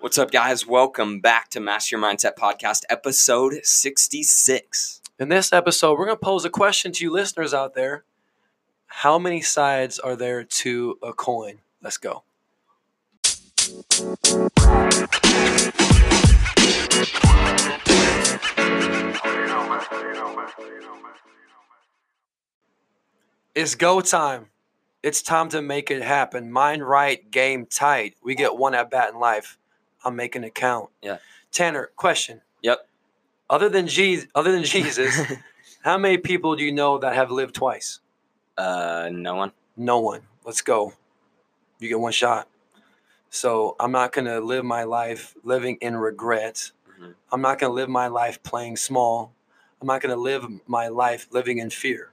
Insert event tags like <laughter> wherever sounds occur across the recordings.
What's up, guys? Welcome back to Master Your Mindset Podcast, episode 66. In this episode, we're going to pose a question to you listeners out there. How many sides are there to a coin? Let's go. It's go time. It's time to make it happen. Mind right, game tight. We get one at bat in life. I'm making it count. Yeah. Tanner, question. Yep. Other than Jesus, other than Jesus, <laughs> how many people do you know that have lived twice? Uh, no one. No one. Let's go. You get one shot. So I'm not gonna live my life living in regret. Mhm. I'm not gonna live my life playing small. I'm not gonna live my life living in fear.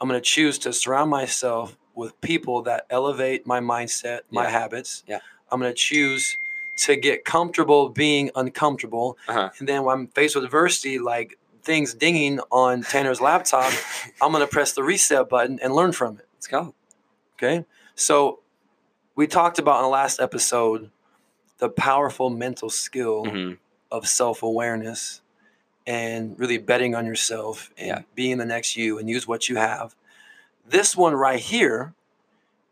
I'm gonna choose to surround myself with people that elevate my mindset, my Yeah. habits. Yeah. I'm gonna choose to get comfortable being uncomfortable. Uh-huh. And then when I'm faced with adversity, like things dinging on Tanner's laptop, <laughs> I'm gonna press the reset button and learn from it. Let's go. Okay. So we talked about in the last episode the powerful mental skill hmm of self awareness and really betting on yourself and Yeah. being the next you and use what you have. This one right here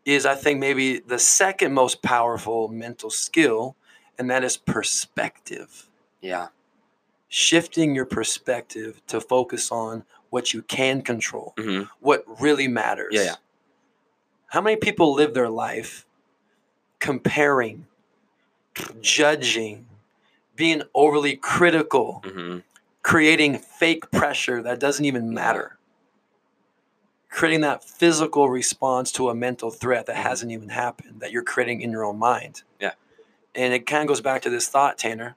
is, I think, maybe the second most powerful mental skill, and that is perspective. Yeah. Shifting your perspective to focus on what you can control, hmm what really matters. Yeah, yeah. How many people live their life comparing, judging, being overly critical, hmm creating fake pressure that doesn't even matter? Creating that physical response to a mental threat that Mhm. hasn't even happened, that you're creating in your own mind. Yeah. And it kind of goes back to this thought, Tanner.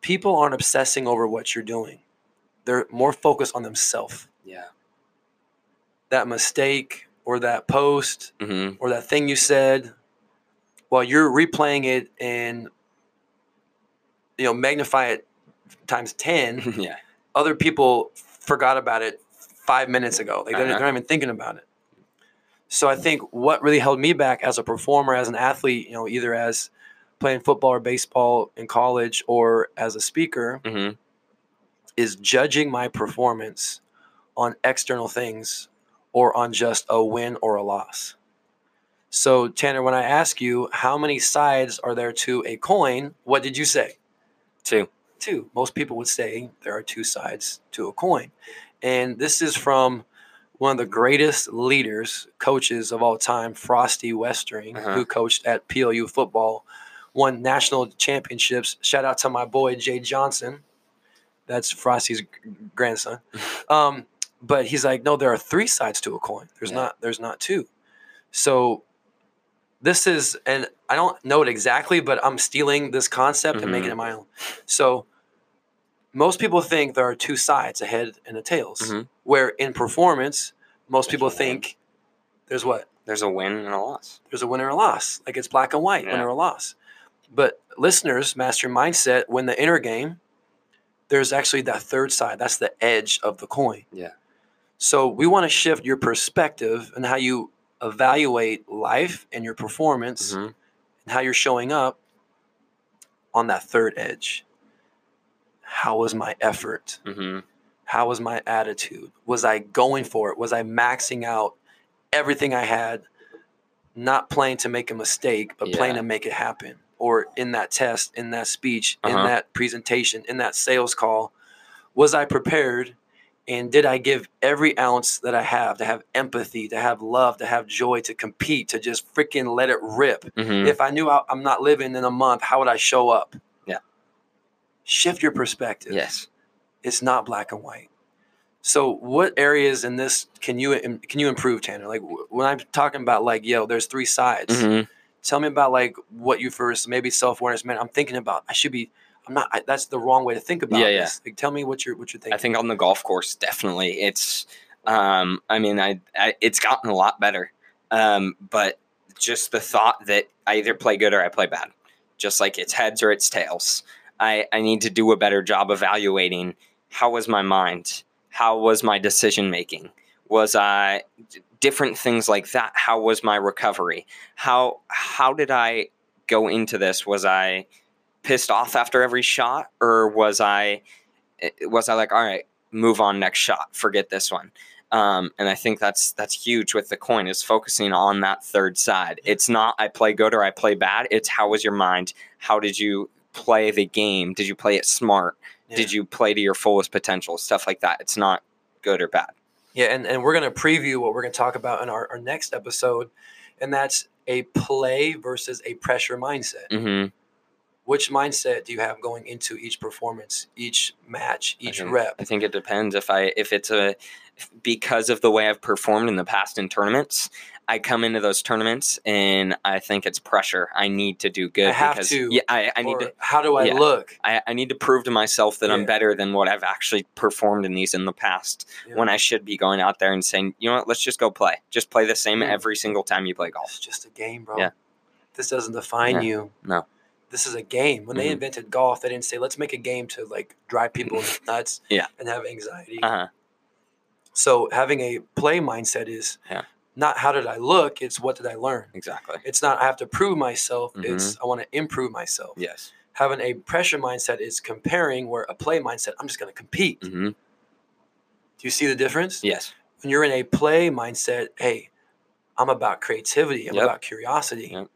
People aren't obsessing over what you're doing, they're more focused on themselves. Yeah. That mistake or that post hmm or that thing you said while you're replaying it and you know magnify it times 10 <laughs> yeah. other people forgot about it five minutes ago like they're, Uh-huh. they're not even thinking about it so i think what really held me back as a performer as an athlete you know either as playing football or baseball in college or as a speaker hmm is judging my performance on external things or on just a win or a loss. So, Tanner, when I ask you how many sides are there to a coin, what did you say? Two. Two. Most people would say there are two sides to a coin. And this is from one of the greatest leaders, coaches of all time, Frosty Westering, Uh-huh. who coached at PLU football, won national championships. Shout out to my boy, Jay Johnson. That's Frosty's grandson. <laughs> Um, but he's like, no, there are three sides to a coin. There's Yeah. not. There's not two. So this is, and I don't know it exactly, but I'm stealing this concept and making it my own. So most people think there are two sides, a head and a tails. Mhm. Where in performance, most people win. think there's what There's a win and a loss. there's a winner or a loss. Like it's black and white, Yeah. winner or a loss. But listeners, master mindset, win the inner game, there's actually that third side. That's the edge of the coin. Yeah. So we want to shift your perspective and how you evaluate life and your performance hmm and how you're showing up on that third edge. How was my effort? hmm How was my attitude? Was I going for it? Was I maxing out everything I had, not playing to make a mistake, but playing to make it happen? Or in that test, in that speech, in Uh-huh. that presentation, in that sales call, was I prepared? And did I give every ounce that I have to have empathy, to have love, to have joy, to compete, to just freaking let it rip? hmm If I knew I- I'm not living in a month, how would I show up? Shift your perspective Yes. it's not black and white. So, what areas in this can you can you improve, Tanner? Like when I'm talking about like, yo, there's three sides. hmm Tell me about like what you first maybe self awareness. Man, I'm thinking about. I should be. I'm not. I, that's the wrong way to think about Yeah, yeah. this. Like, tell me what you're what you're thinking. I think on the golf course, definitely. It's, um, I mean, I, I it's gotten a lot better. Um, but just the thought that I either play good or I play bad, just like it's heads or it's tails. I, I need to do a better job evaluating how was my mind, how was my decision making, was I different things like that. How was my recovery? How how did I go into this? Was I pissed off after every shot, or was I was I like, all right, move on next shot, forget this one. Um, and I think that's that's huge with the coin is focusing on that third side. It's not I play good or I play bad. It's how was your mind? How did you play the game? Did you play it smart? Yeah. Did you play to your fullest potential? Stuff like that. It's not good or bad. Yeah, and, and we're going to preview what we're going to talk about in our, our next episode, and that's a play versus a pressure mindset. Mm-hmm. Which mindset do you have going into each performance, each match, each I think, rep? I think it depends if I if it's a because of the way I've performed in the past in tournaments. I come into those tournaments and I think it's pressure. I need to do good I have because to, yeah, I, I need to how do I yeah. look? I, I need to prove to myself that I'm better than what I've actually performed in these in the past. Yeah. When I should be going out there and saying, you know what, let's just go play. Just play the same every single time you play golf. It's just a game, bro. Yeah. This doesn't define Yeah. you. No. This is a game. When they Mhm. invented golf, they didn't say, let's make a game to like drive people <laughs> nuts Yeah. and have anxiety. Uh huh. So having a play mindset is Yeah. Not how did I look, it's what did I learn. Exactly. It's not I have to prove myself, Mhm. it's I want to improve myself. Yes. Having a pressure mindset is comparing where a play mindset, I'm just gonna compete. hmm Do you see the difference? Yes. When you're in a play mindset, hey, I'm about creativity, I'm Yep. about curiosity. Yep.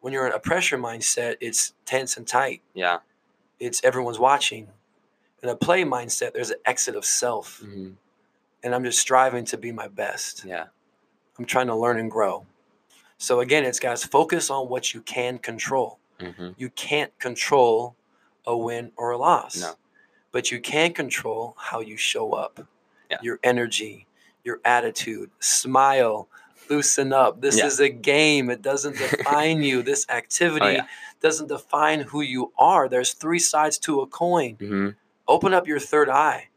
When you're in a pressure mindset, it's tense and tight. Yeah. It's everyone's watching. In a play mindset, there's an exit of self. hmm And I'm just striving to be my best. Yeah. I'm trying to learn and grow. So again, it's guys, focus on what you can control. hmm You can't control a win or a loss. No. But you can control how you show up. Yeah. Your energy, your attitude, smile, loosen up. This Yeah. is a game. It doesn't <laughs> define you. This activity Oh, yeah. doesn't define who you are. There's three sides to a coin. hmm Open up your third eye.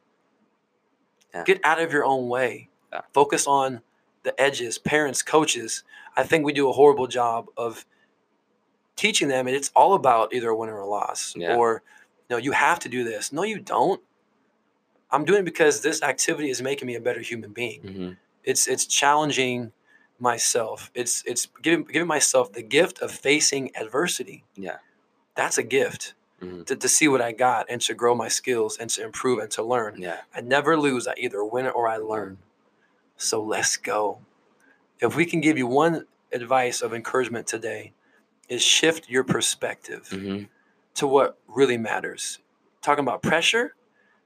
Yeah. Get out of your own way. Focus on the edges. Parents, coaches. I think we do a horrible job of teaching them, and it's all about either a win or a loss. Yeah. Or, you know, you have to do this. No, you don't. I'm doing it because this activity is making me a better human being. hmm It's it's challenging myself. It's it's giving giving myself the gift of facing adversity. Yeah. That's a gift hmm to, to see what I got and to grow my skills and to improve and to learn. Yeah. I never lose. I either win or I learn. So let's go. If we can give you one advice of encouragement today, is shift your perspective hmm to what really matters. Talking about pressure,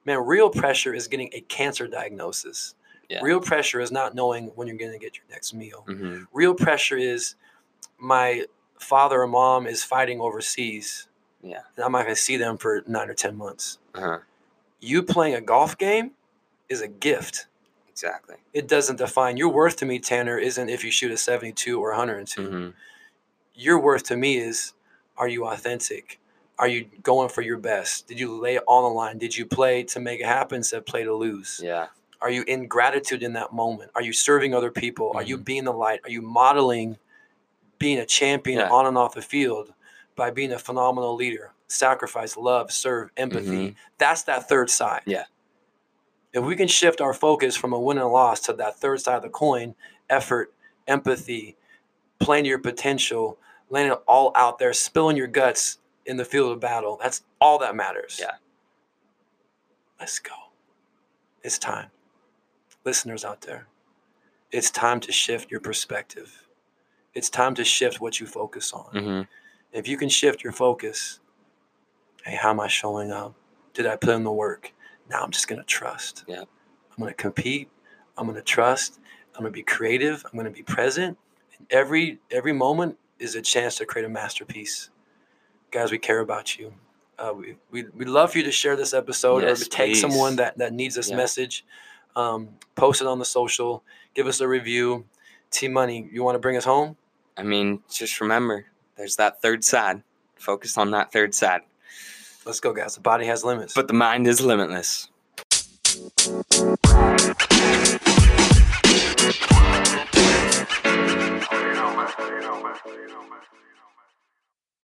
man, real pressure is getting a cancer diagnosis. Yeah. Real pressure is not knowing when you're going to get your next meal. hmm Real pressure is my father or mom is fighting overseas. Yeah. And I'm not going to see them for nine or 10 months. Uh-huh. You playing a golf game is a gift. Exactly. It doesn't define your worth to me, Tanner, isn't if you shoot a 72 or 102. hmm Your worth to me is are you authentic? Are you going for your best? Did you lay it on the line? Did you play to make it happen instead of play to lose? Yeah. Are you in gratitude in that moment? Are you serving other people? Are you Mhm. being the light? Are you modeling being a champion Yeah. on and off the field by being a phenomenal leader? Sacrifice, love, serve, empathy. That's that third side. Mm-hmm. Yeah. If we can shift our focus from a win and a loss to that third side of the coin, effort, empathy, playing to your potential, laying it all out there, spilling your guts in the field of battle, that's all that matters. Yeah. Let's go. It's time. Listeners out there, it's time to shift your perspective. It's time to shift what you focus on. hmm If you can shift your focus, hey, how am I showing up? Did I put in the work? Now I'm just going to trust. Yeah. I'm going to compete. I'm going to trust. I'm going to be creative. I'm going to be present. And every every moment is a chance to create a masterpiece. Guys, we care about you. Uh, we, we, we'd love for you to share this episode Yes, or to take please. someone that, that needs this Yeah. message. Um, post it on the social. Give us a review. T Money, you want to bring us home? I mean, just remember, there's that third side. Focus on that third side. Let's go, guys. The body has limits. But the mind is limitless.